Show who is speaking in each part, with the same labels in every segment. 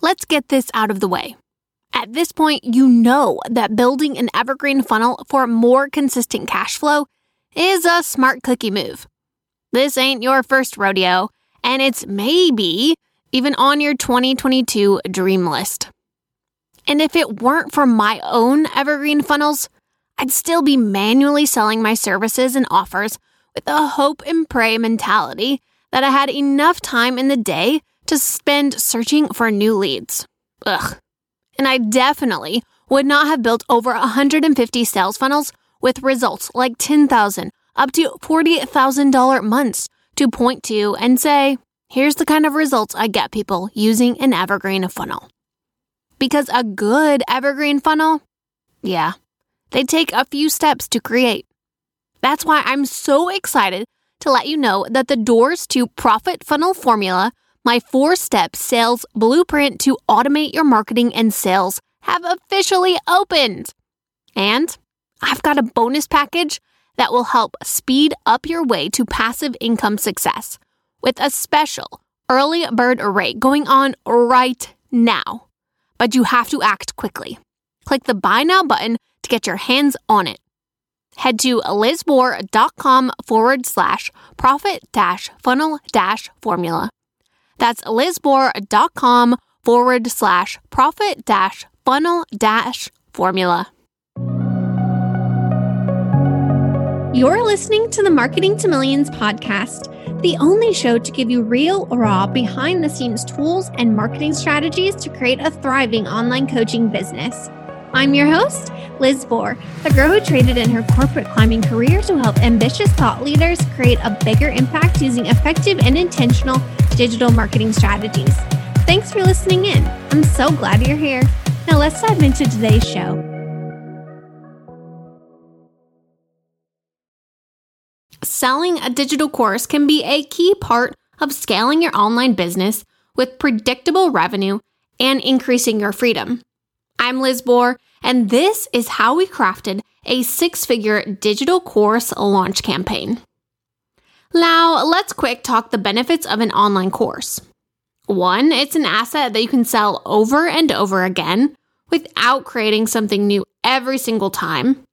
Speaker 1: let's get this out of the way. At this point, you know that building an evergreen funnel for more consistent cash flow is a smart cookie move. This ain't your first rodeo, and it's maybe even on your 2022 dream list. And if it weren't for my own evergreen funnels, I'd still be manually selling my services and offers with a hope and pray mentality that I had enough time in the day to spend searching for new leads. Ugh. And I definitely would not have built over 150 sales funnels with results like 10,000 up to $40,000 months to point to and say, here's the kind of results I get people using an evergreen funnel. Because a good evergreen funnel, yeah, they take a few steps to create. That's why I'm so excited to let you know that the doors to Profit Funnel Formula, my four step sales blueprint to automate your marketing and sales, have officially opened. And I've got a bonus package that will help speed up your way to passive income success with a special early bird rate going on right now but you have to act quickly. Click the Buy Now button to get your hands on it. Head to lizbohr.com forward slash profit dash funnel dash formula. That's lizbohr.com forward slash profit dash funnel dash formula.
Speaker 2: You're listening to the Marketing to Millions podcast the only show to give you real, raw, behind the scenes tools and marketing strategies to create a thriving online coaching business. I'm your host, Liz Bohr, the girl who traded in her corporate climbing career to help ambitious thought leaders create a bigger impact using effective and intentional digital marketing strategies. Thanks for listening in. I'm so glad you're here. Now let's dive into today's show.
Speaker 1: Selling a digital course can be a key part of scaling your online business with predictable revenue and increasing your freedom. I'm Liz Bohr, and this is how we crafted a six figure digital course launch campaign. Now, let's quick talk the benefits of an online course. One, it's an asset that you can sell over and over again without creating something new every single time.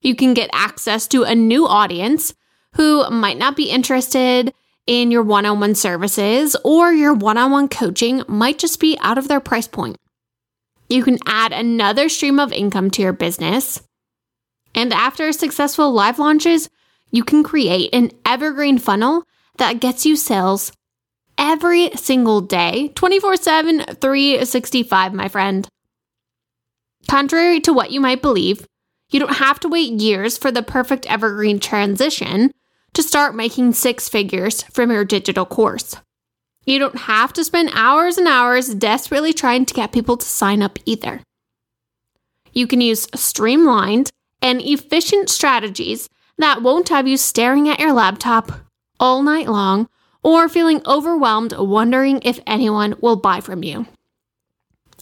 Speaker 1: You can get access to a new audience who might not be interested in your one on one services or your one on one coaching might just be out of their price point. You can add another stream of income to your business. And after successful live launches, you can create an evergreen funnel that gets you sales every single day, 24 7, 365, my friend. Contrary to what you might believe, you don't have to wait years for the perfect evergreen transition to start making six figures from your digital course. You don't have to spend hours and hours desperately trying to get people to sign up either. You can use streamlined and efficient strategies that won't have you staring at your laptop all night long or feeling overwhelmed wondering if anyone will buy from you.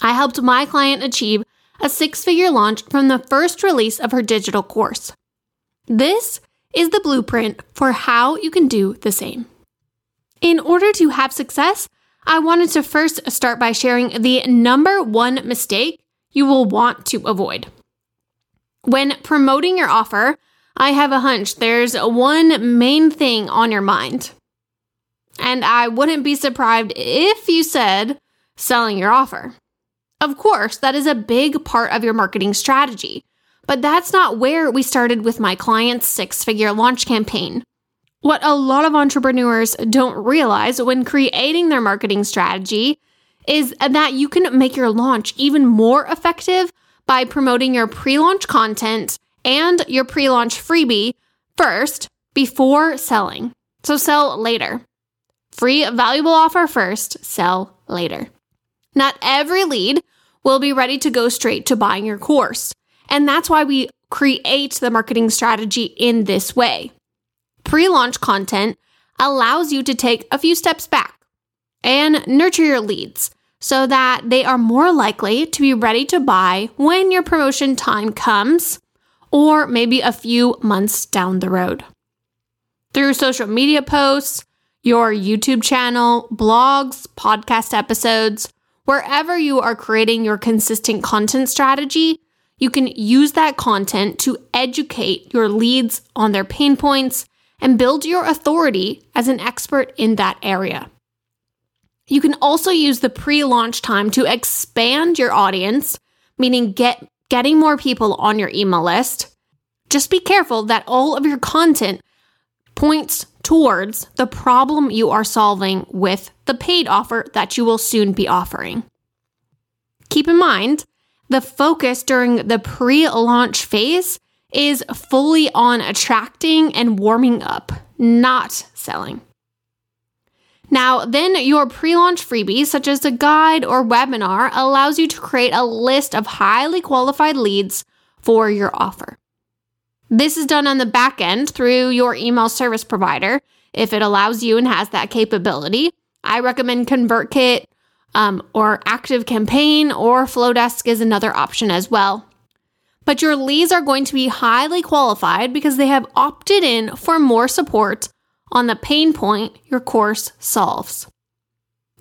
Speaker 1: I helped my client achieve a six figure launch from the first release of her digital course. This is the blueprint for how you can do the same. In order to have success, I wanted to first start by sharing the number one mistake you will want to avoid. When promoting your offer, I have a hunch there's one main thing on your mind. And I wouldn't be surprised if you said selling your offer. Of course, that is a big part of your marketing strategy. But that's not where we started with my client's six figure launch campaign. What a lot of entrepreneurs don't realize when creating their marketing strategy is that you can make your launch even more effective by promoting your pre launch content and your pre launch freebie first before selling. So sell later. Free valuable offer first, sell later. Not every lead will be ready to go straight to buying your course. And that's why we create the marketing strategy in this way. Pre launch content allows you to take a few steps back and nurture your leads so that they are more likely to be ready to buy when your promotion time comes or maybe a few months down the road. Through social media posts, your YouTube channel, blogs, podcast episodes, wherever you are creating your consistent content strategy, you can use that content to educate your leads on their pain points and build your authority as an expert in that area. You can also use the pre launch time to expand your audience, meaning get, getting more people on your email list. Just be careful that all of your content points towards the problem you are solving with the paid offer that you will soon be offering. Keep in mind, the focus during the pre launch phase is fully on attracting and warming up, not selling. Now, then your pre launch freebie, such as a guide or webinar, allows you to create a list of highly qualified leads for your offer. This is done on the back end through your email service provider if it allows you and has that capability. I recommend ConvertKit um, or ActiveCampaign or Flodesk is another option as well. But your leads are going to be highly qualified because they have opted in for more support on the pain point your course solves.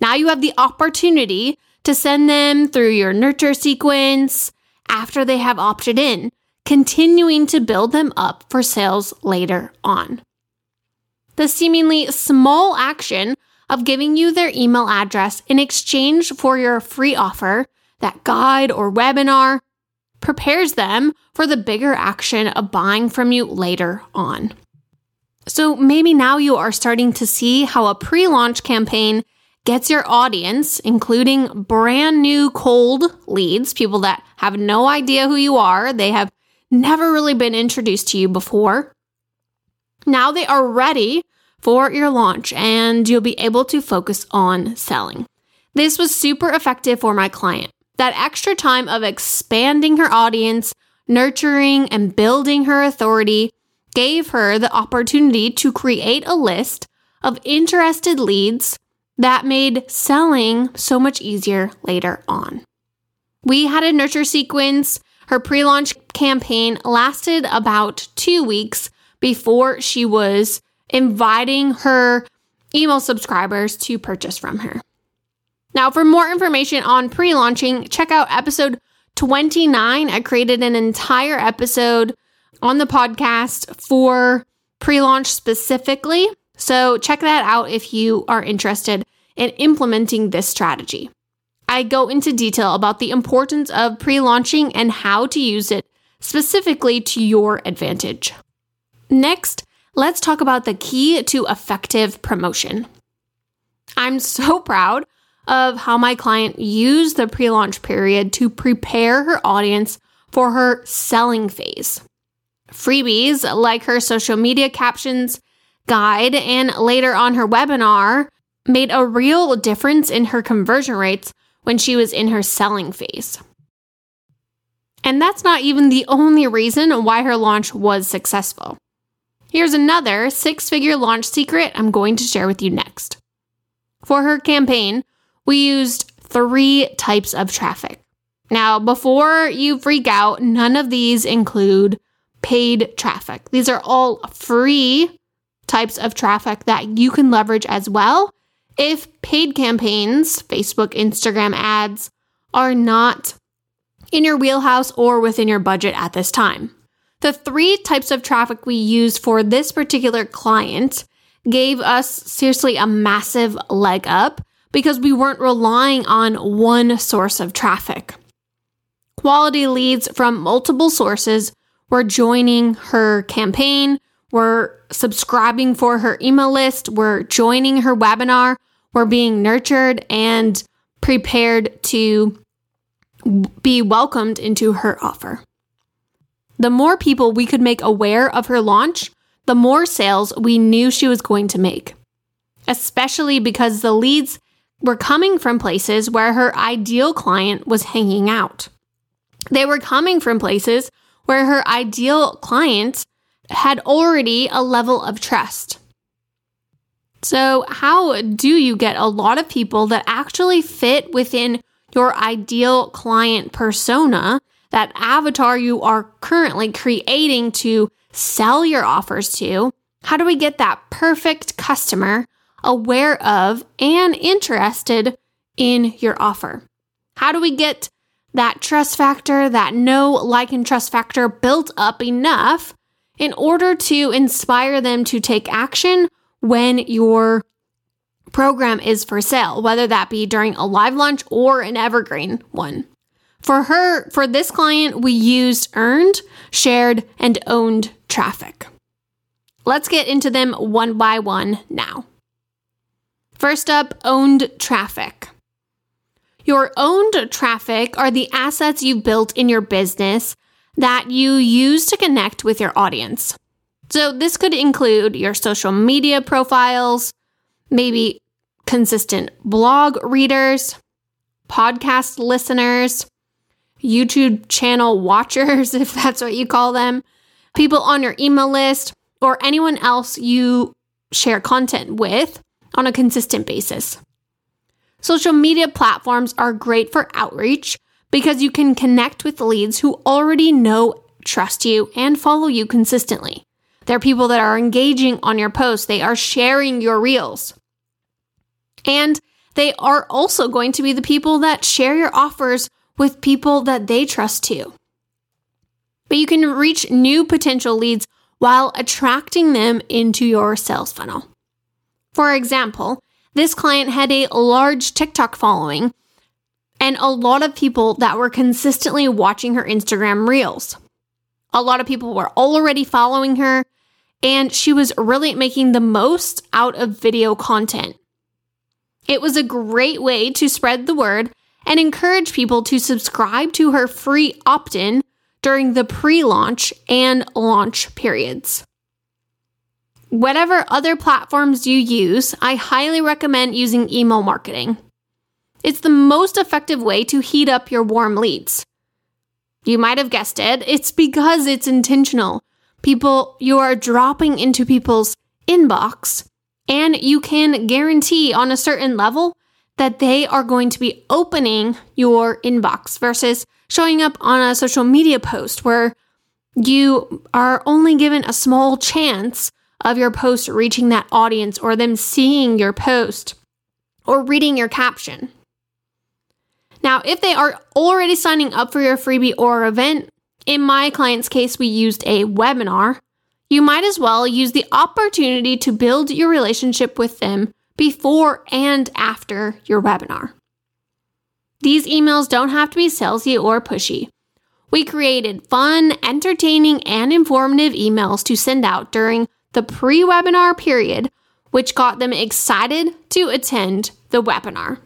Speaker 1: Now you have the opportunity to send them through your nurture sequence after they have opted in, continuing to build them up for sales later on. The seemingly small action of giving you their email address in exchange for your free offer, that guide or webinar, prepares them for the bigger action of buying from you later on. So maybe now you are starting to see how a pre launch campaign gets your audience, including brand new cold leads, people that have no idea who you are, they have never really been introduced to you before. Now they are ready for your launch and you'll be able to focus on selling. This was super effective for my client. That extra time of expanding her audience, nurturing and building her authority gave her the opportunity to create a list of interested leads that made selling so much easier later on. We had a nurture sequence. Her pre launch campaign lasted about two weeks before she was inviting her email subscribers to purchase from her. Now, for more information on pre launching, check out episode 29. I created an entire episode on the podcast for pre launch specifically. So, check that out if you are interested in implementing this strategy. I go into detail about the importance of pre launching and how to use it specifically to your advantage. Next, let's talk about the key to effective promotion. I'm so proud of how my client used the pre launch period to prepare her audience for her selling phase. Freebies like her social media captions guide and later on her webinar made a real difference in her conversion rates when she was in her selling phase. And that's not even the only reason why her launch was successful. Here's another six figure launch secret I'm going to share with you next. For her campaign, we used three types of traffic. Now, before you freak out, none of these include paid traffic. These are all free types of traffic that you can leverage as well if paid campaigns, Facebook, Instagram ads, are not in your wheelhouse or within your budget at this time. The three types of traffic we used for this particular client gave us seriously a massive leg up because we weren't relying on one source of traffic. Quality leads from multiple sources were joining her campaign, were subscribing for her email list, were joining her webinar, were being nurtured and prepared to be welcomed into her offer. The more people we could make aware of her launch, the more sales we knew she was going to make, especially because the leads were coming from places where her ideal client was hanging out. They were coming from places where her ideal client had already a level of trust. So, how do you get a lot of people that actually fit within your ideal client persona that avatar you are currently creating to sell your offers to, how do we get that perfect customer aware of and interested in your offer? How do we get that trust factor, that know, like, and trust factor built up enough in order to inspire them to take action when your program is for sale, whether that be during a live launch or an evergreen one. For her, for this client, we used earned, shared, and owned traffic. Let's get into them one by one now. First up, owned traffic. Your owned traffic are the assets you've built in your business that you use to connect with your audience. So, this could include your social media profiles, maybe consistent blog readers, podcast listeners, YouTube channel watchers, if that's what you call them, people on your email list, or anyone else you share content with on a consistent basis. Social media platforms are great for outreach because you can connect with leads who already know, trust you, and follow you consistently. They're people that are engaging on your posts, they are sharing your reels. And they are also going to be the people that share your offers with people that they trust too. But you can reach new potential leads while attracting them into your sales funnel. For example, this client had a large TikTok following and a lot of people that were consistently watching her Instagram reels. A lot of people were already following her, and she was really making the most out of video content. It was a great way to spread the word and encourage people to subscribe to her free opt in during the pre launch and launch periods. Whatever other platforms you use, I highly recommend using email marketing. It's the most effective way to heat up your warm leads. You might have guessed it, it's because it's intentional. People, you are dropping into people's inbox, and you can guarantee on a certain level that they are going to be opening your inbox versus showing up on a social media post where you are only given a small chance of your post reaching that audience or them seeing your post or reading your caption. Now, if they are already signing up for your freebie or event, in my client's case, we used a webinar, you might as well use the opportunity to build your relationship with them before and after your webinar. These emails don't have to be salesy or pushy. We created fun, entertaining, and informative emails to send out during the pre webinar period, which got them excited to attend the webinar.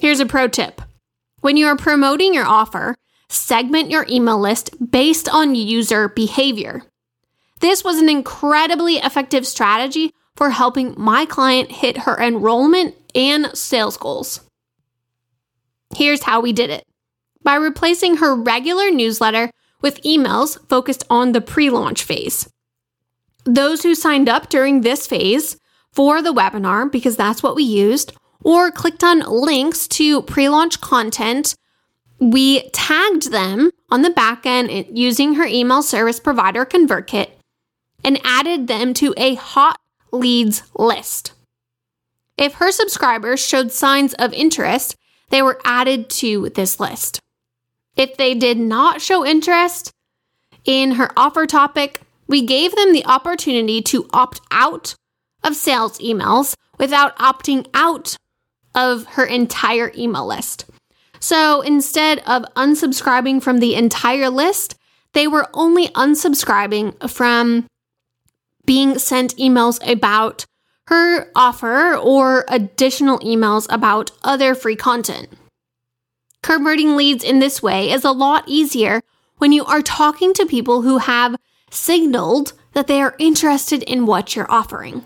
Speaker 1: Here's a pro tip when you are promoting your offer, segment your email list based on user behavior. This was an incredibly effective strategy for helping my client hit her enrollment and sales goals. Here's how we did it by replacing her regular newsletter with emails focused on the pre launch phase. Those who signed up during this phase for the webinar, because that's what we used, or clicked on links to pre launch content, we tagged them on the back end using her email service provider ConvertKit and added them to a hot leads list. If her subscribers showed signs of interest, they were added to this list. If they did not show interest in her offer topic, we gave them the opportunity to opt out of sales emails without opting out of her entire email list. So instead of unsubscribing from the entire list, they were only unsubscribing from being sent emails about her offer or additional emails about other free content. Converting leads in this way is a lot easier when you are talking to people who have signaled that they are interested in what you're offering.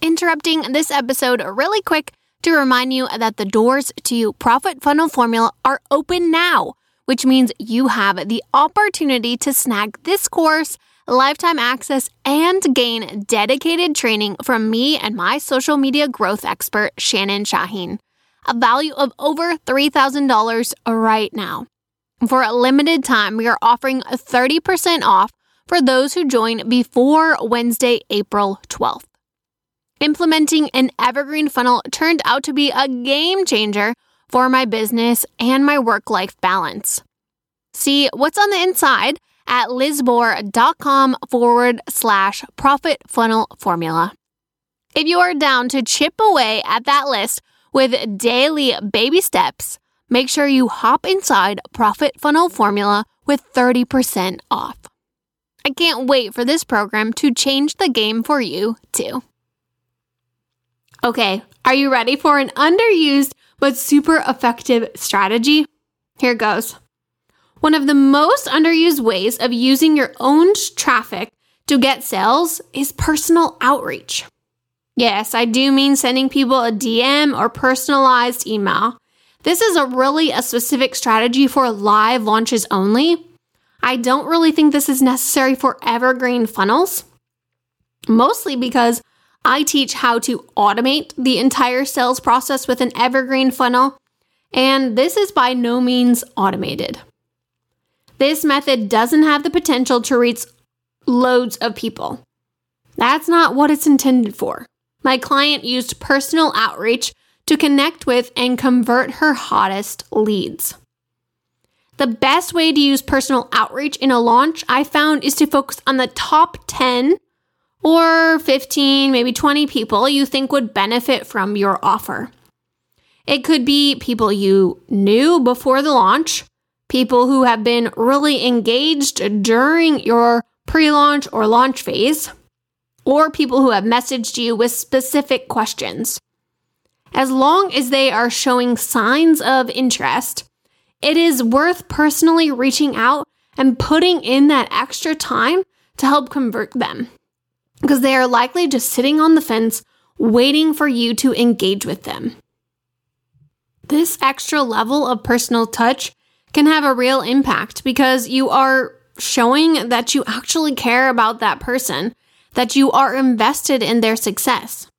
Speaker 1: Interrupting this episode really quick to remind you that the doors to Profit Funnel Formula are open now, which means you have the opportunity to snag this course, lifetime access, and gain dedicated training from me and my social media growth expert, Shannon Shaheen, a value of over $3,000 right now. For a limited time, we are offering 30% off for those who join before Wednesday, April 12th. Implementing an evergreen funnel turned out to be a game changer for my business and my work life balance. See what's on the inside at lizbohr.com forward slash profit funnel formula. If you are down to chip away at that list with daily baby steps, make sure you hop inside Profit Funnel Formula with 30% off. I can't wait for this program to change the game for you, too. Okay, are you ready for an underused but super effective strategy? Here goes. One of the most underused ways of using your own traffic to get sales is personal outreach. Yes, I do mean sending people a DM or personalized email. This is a really a specific strategy for live launches only. I don't really think this is necessary for evergreen funnels, mostly because I teach how to automate the entire sales process with an evergreen funnel, and this is by no means automated. This method doesn't have the potential to reach loads of people. That's not what it's intended for. My client used personal outreach to connect with and convert her hottest leads. The best way to use personal outreach in a launch I found is to focus on the top 10 or 15, maybe 20 people you think would benefit from your offer. It could be people you knew before the launch, people who have been really engaged during your pre launch or launch phase, or people who have messaged you with specific questions. As long as they are showing signs of interest, it is worth personally reaching out and putting in that extra time to help convert them because they are likely just sitting on the fence waiting for you to engage with them. This extra level of personal touch can have a real impact because you are showing that you actually care about that person, that you are invested in their success.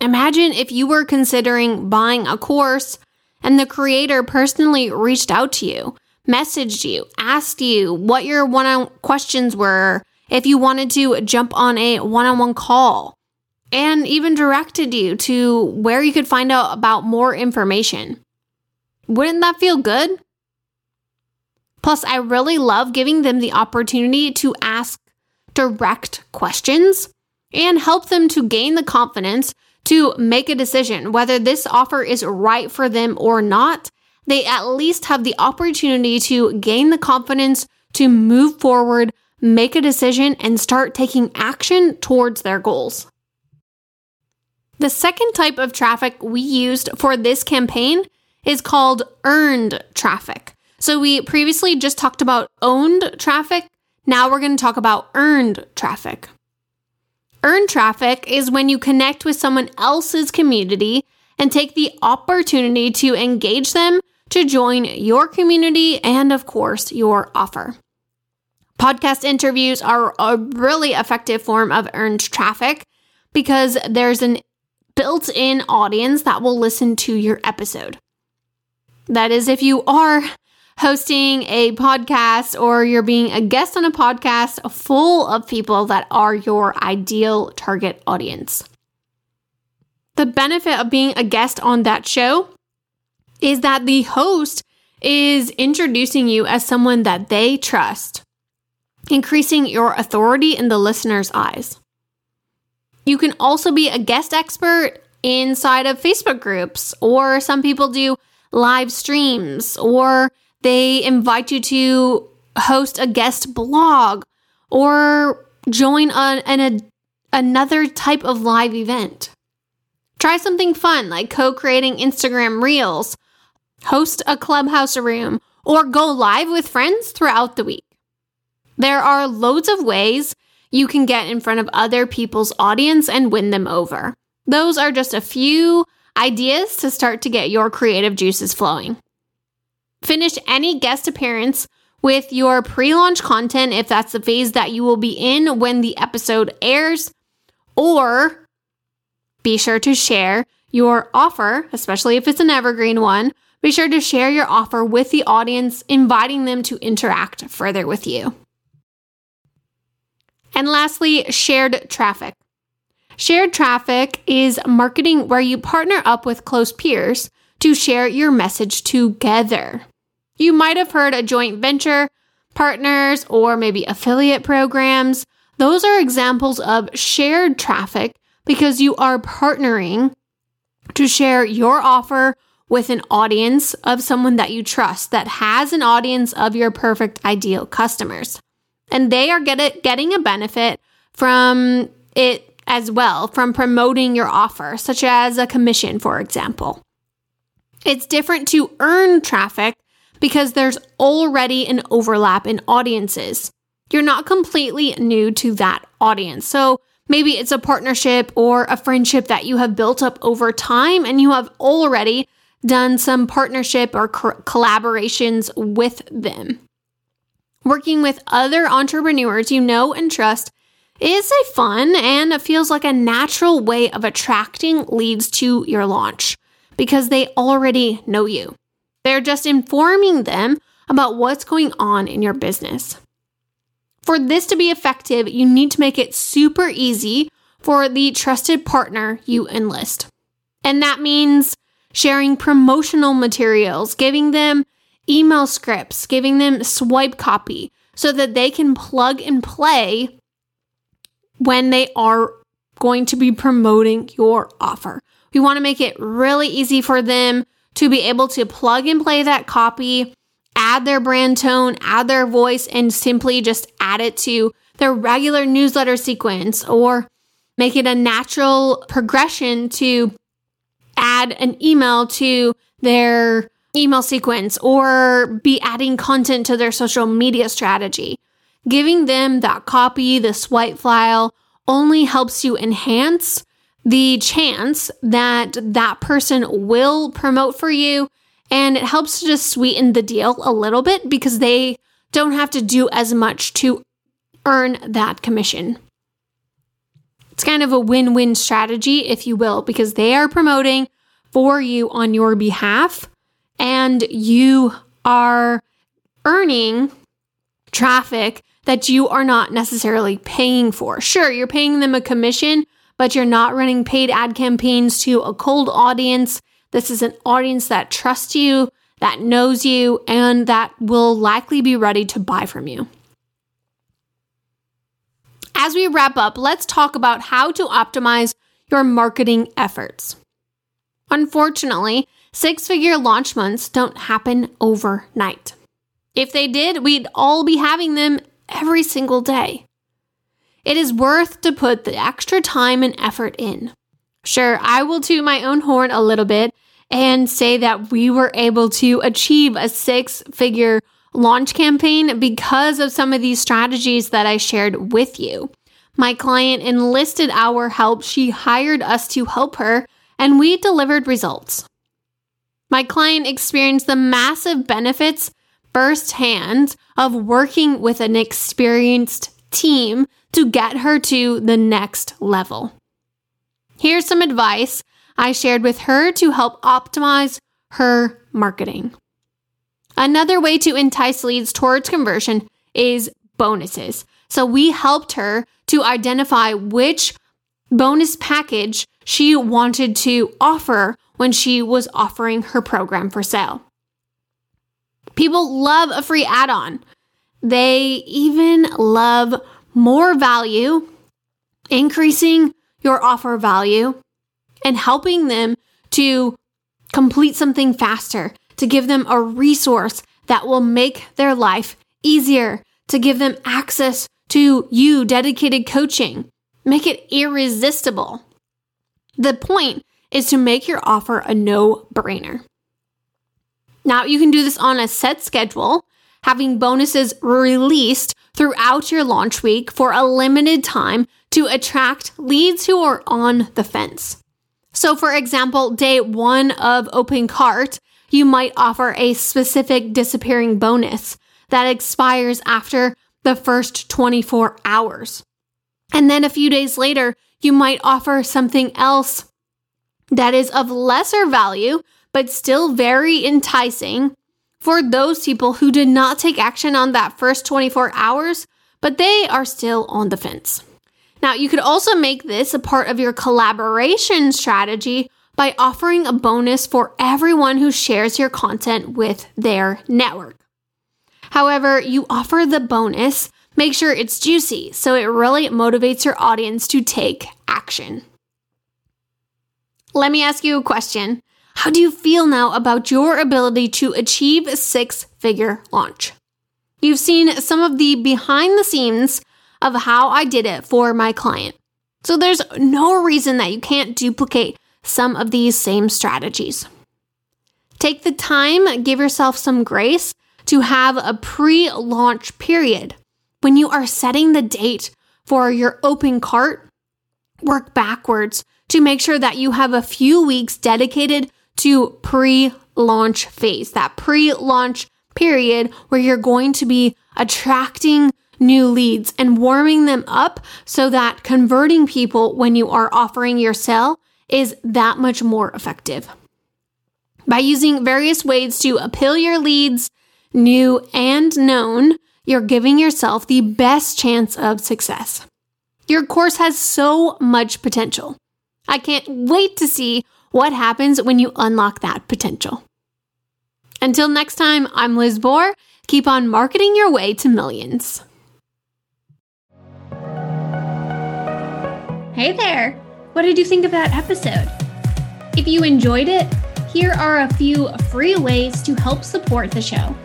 Speaker 1: Imagine if you were considering buying a course and the creator personally reached out to you, messaged you, asked you what your one on questions were, if you wanted to jump on a one on one call, and even directed you to where you could find out about more information. Wouldn't that feel good? Plus, I really love giving them the opportunity to ask direct questions and help them to gain the confidence to make a decision whether this offer is right for them or not. They at least have the opportunity to gain the confidence to move forward make a decision, and start taking action towards their goals. The second type of traffic we used for this campaign is called earned traffic. So we previously just talked about owned traffic. Now we're going to talk about earned traffic. Earned traffic is when you connect with someone else's community and take the opportunity to engage them to join your community and, of course, your offer. Podcast interviews are a really effective form of earned traffic because there's an built in audience that will listen to your episode. That is, if you are hosting a podcast or you're being a guest on a podcast full of people that are your ideal target audience. The benefit of being a guest on that show is that the host is introducing you as someone that they trust increasing your authority in the listener's eyes. You can also be a guest expert inside of Facebook groups, or some people do live streams, or they invite you to host a guest blog or join a, an, a, another type of live event. Try something fun like co creating Instagram reels, host a clubhouse room, or go live with friends throughout the week. There are loads of ways you can get in front of other people's audience and win them over. Those are just a few ideas to start to get your creative juices flowing. Finish any guest appearance with your pre launch content if that's the phase that you will be in when the episode airs, or be sure to share your offer, especially if it's an evergreen one. Be sure to share your offer with the audience, inviting them to interact further with you. And lastly, shared traffic. Shared traffic is marketing where you partner up with close peers to share your message together. You might have heard a joint venture, partners, or maybe affiliate programs. Those are examples of shared traffic because you are partnering to share your offer with an audience of someone that you trust that has an audience of your perfect ideal customers. And they are get it, getting a benefit from it as well, from promoting your offer, such as a commission, for example. It's different to earn traffic because there's already an overlap in audiences. You're not completely new to that audience. So maybe it's a partnership or a friendship that you have built up over time and you have already done some partnership or co- collaborations with them. Working with other entrepreneurs you know and trust is a fun and it feels like a natural way of attracting leads to your launch because they already know you. They're just informing them about what's going on in your business. For this to be effective, you need to make it super easy for the trusted partner you enlist. And that means sharing promotional materials, giving them email scripts, giving them swipe copy so that they can plug and play when they are going to be promoting your offer. We want to make it really easy for them to be able to plug and play that copy, add their brand tone, add their voice, and simply just add it to their regular newsletter sequence or make it a natural progression to add an email to their email sequence or be adding content to their social media strategy. Giving them that copy, the swipe file, only helps you enhance the chance that that person will promote for you. And it helps to just sweeten the deal a little bit because they don't have to do as much to earn that commission. It's kind of a win win strategy, if you will, because they are promoting for you on your behalf and you are earning traffic that you are not necessarily paying for. Sure, you're paying them a commission, but you're not running paid ad campaigns to a cold audience. This is an audience that trusts you, that knows you, and that will likely be ready to buy from you. As we wrap up, let's talk about how to optimize your marketing efforts. Unfortunately, six figure launch months don't happen overnight. If they did, we'd all be having them every single day. It is worth to put the extra time and effort in. Sure, I will toot my own horn a little bit and say that we were able to achieve a six figure launch campaign because of some of these strategies that I shared with you. My client enlisted our help. She hired us to help her, and we delivered results. My client experienced the massive benefits firsthand of working with an experienced team to get her to the next level. Here's some advice I shared with her to help optimize her marketing. Another way to entice leads towards conversion is bonuses. So we helped her to identify which bonus package she wanted to offer when she was offering her program for sale. People love a free add on. They even love more value, increasing your offer value, and helping them to complete something faster, to give them a resource that will make their life easier, to give them access to you, dedicated coaching, make it irresistible. The point is to make your offer a no brainer. Now, you can do this on a set schedule, having bonuses released throughout your launch week for a limited time to attract leads who are on the fence. So, for example, day one of Open Cart, you might offer a specific disappearing bonus that expires after the first 24 hours. And then a few days later, you might offer something else that is of lesser value, but still very enticing for those people who did not take action on that first 24 hours, but they are still on the fence. Now, you could also make this a part of your collaboration strategy by offering a bonus for everyone who shares your content with their network. However, you offer the bonus, make sure it's juicy so it really motivates your audience to take action. Let me ask you a question. How do you feel now about your ability to achieve a six figure launch? You've seen some of the behind the scenes of how I did it for my client. So there's no reason that you can't duplicate some of these same strategies. Take the time, give yourself some grace to have a pre launch period. When you are setting the date for your open cart, work backwards to make sure that you have a few weeks dedicated to pre launch phase, that pre launch period where you're going to be attracting new leads and warming them up so that converting people when you are offering your sale is that much more effective. By using various ways to appeal your leads, new and known, you're giving yourself the best chance of success. Your course has so much potential. I can't wait to see what happens when you unlock that potential. Until next time, I'm Liz Bohr. Keep on marketing your way to millions.
Speaker 2: Hey there! What did you think of that episode? If you enjoyed it, here are a few free ways to help support the show.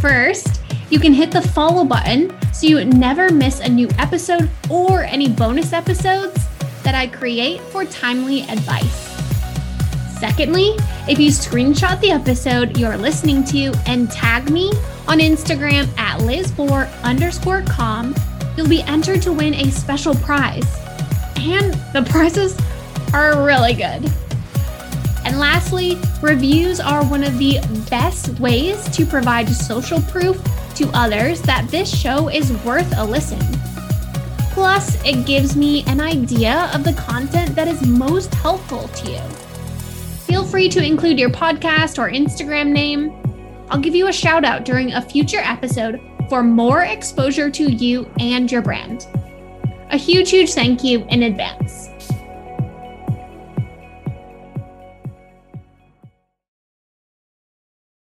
Speaker 2: First, you can hit the follow button so you never miss a new episode or any bonus episodes that I create for timely advice. Secondly, if you screenshot the episode you're listening to and tag me on Instagram at lizbohr underscore com, you'll be entered to win a special prize. And the prizes are really good. And lastly, reviews are one of the best ways to provide social proof to others that this show is worth a listen. Plus, it gives me an idea of the content that is most helpful to you. Feel free to include your podcast or Instagram name. I'll give you a shout out during a future episode for more exposure to you and your brand. A huge, huge thank you in advance.